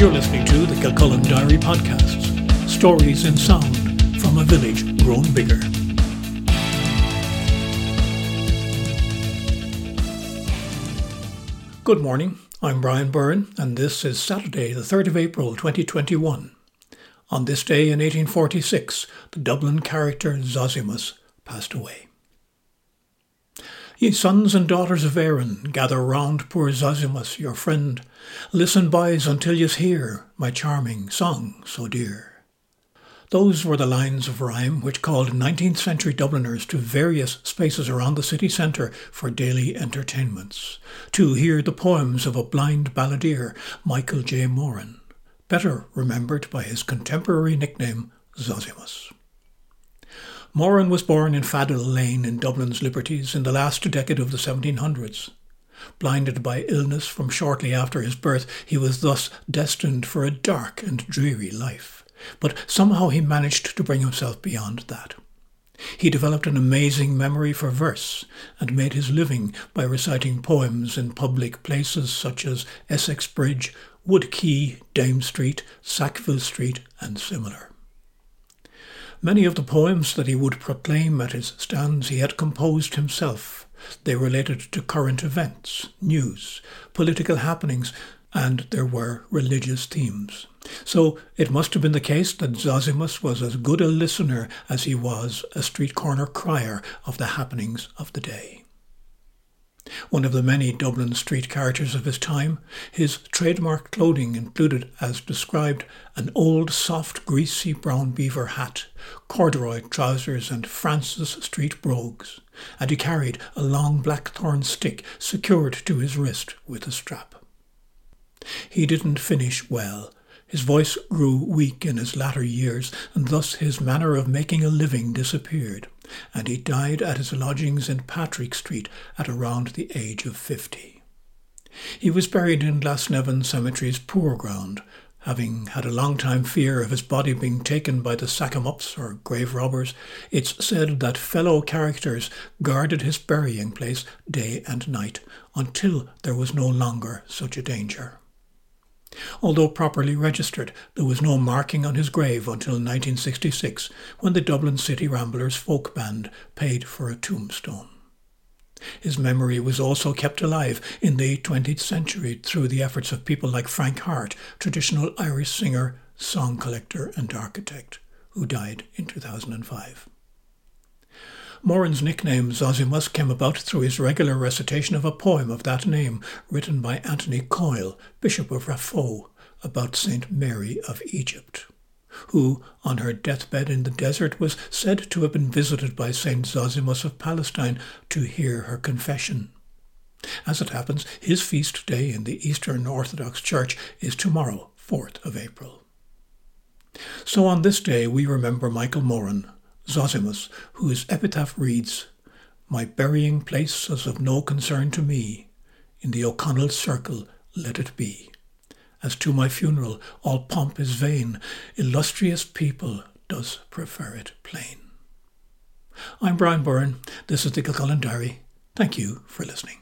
You're listening to the Kilcullen Diary Podcasts, stories in sound from a village grown bigger. Good morning, I'm Brian Byrne, and this is Saturday, the 3rd of April 2021. On this day in 1846, the Dublin character Zosimus passed away. Ye sons and daughters of Erin, gather round poor Zosimus, your friend. Listen, boys, until yous hear my charming song so dear. Those were the lines of rhyme which called 19th century Dubliners to various spaces around the city centre for daily entertainments, to hear the poems of a blind balladeer, Michael J. Moran, better remembered by his contemporary nickname Zosimus. Moran was born in Faddle Lane in Dublin's Liberties in the last decade of the 1700s. Blinded by illness from shortly after his birth, he was thus destined for a dark and dreary life. But somehow he managed to bring himself beyond that. He developed an amazing memory for verse and made his living by reciting poems in public places such as Essex Bridge, Wood Quay, Dame Street, Sackville Street, and similar. Many of the poems that he would proclaim at his stands he had composed himself. They related to current events, news, political happenings, and there were religious themes. So it must have been the case that Zosimus was as good a listener as he was a street corner crier of the happenings of the day one of the many Dublin street characters of his time, his trademark clothing included, as described, an old soft greasy brown beaver hat, corduroy trousers and Francis Street brogues, and he carried a long blackthorn stick secured to his wrist with a strap. He didn't finish well, his voice grew weak in his latter years, and thus his manner of making a living disappeared, and he died at his lodgings in Patrick Street at around the age of fifty. He was buried in Glasnevin Cemetery's poor ground, having had a long time fear of his body being taken by the sack-em-ups or grave robbers. It's said that fellow characters guarded his burying place day and night until there was no longer such a danger. Although properly registered, there was no marking on his grave until 1966 when the Dublin City Ramblers folk band paid for a tombstone. His memory was also kept alive in the 20th century through the efforts of people like Frank Harte, traditional Irish singer, song collector, and architect, who died in 2005. Moran's nickname Zosimus came about through his regular recitation of a poem of that name written by Anthony Coyle, Bishop of Raphoe, about Saint Mary of Egypt, who, on her deathbed in the desert, was said to have been visited by Saint Zosimus of Palestine to hear her confession. As it happens, his feast day in the Eastern Orthodox Church is tomorrow, 4th of April. So on this day we remember Michael Moran, Zosimus, whose epitaph reads, My burying place is of no concern to me, in the O'Connell circle let it be. As to my funeral, all pomp is vain, illustrious people does prefer it plain. I'm Brian Byrne, this is the Kilcullen Diary. Thank you for listening.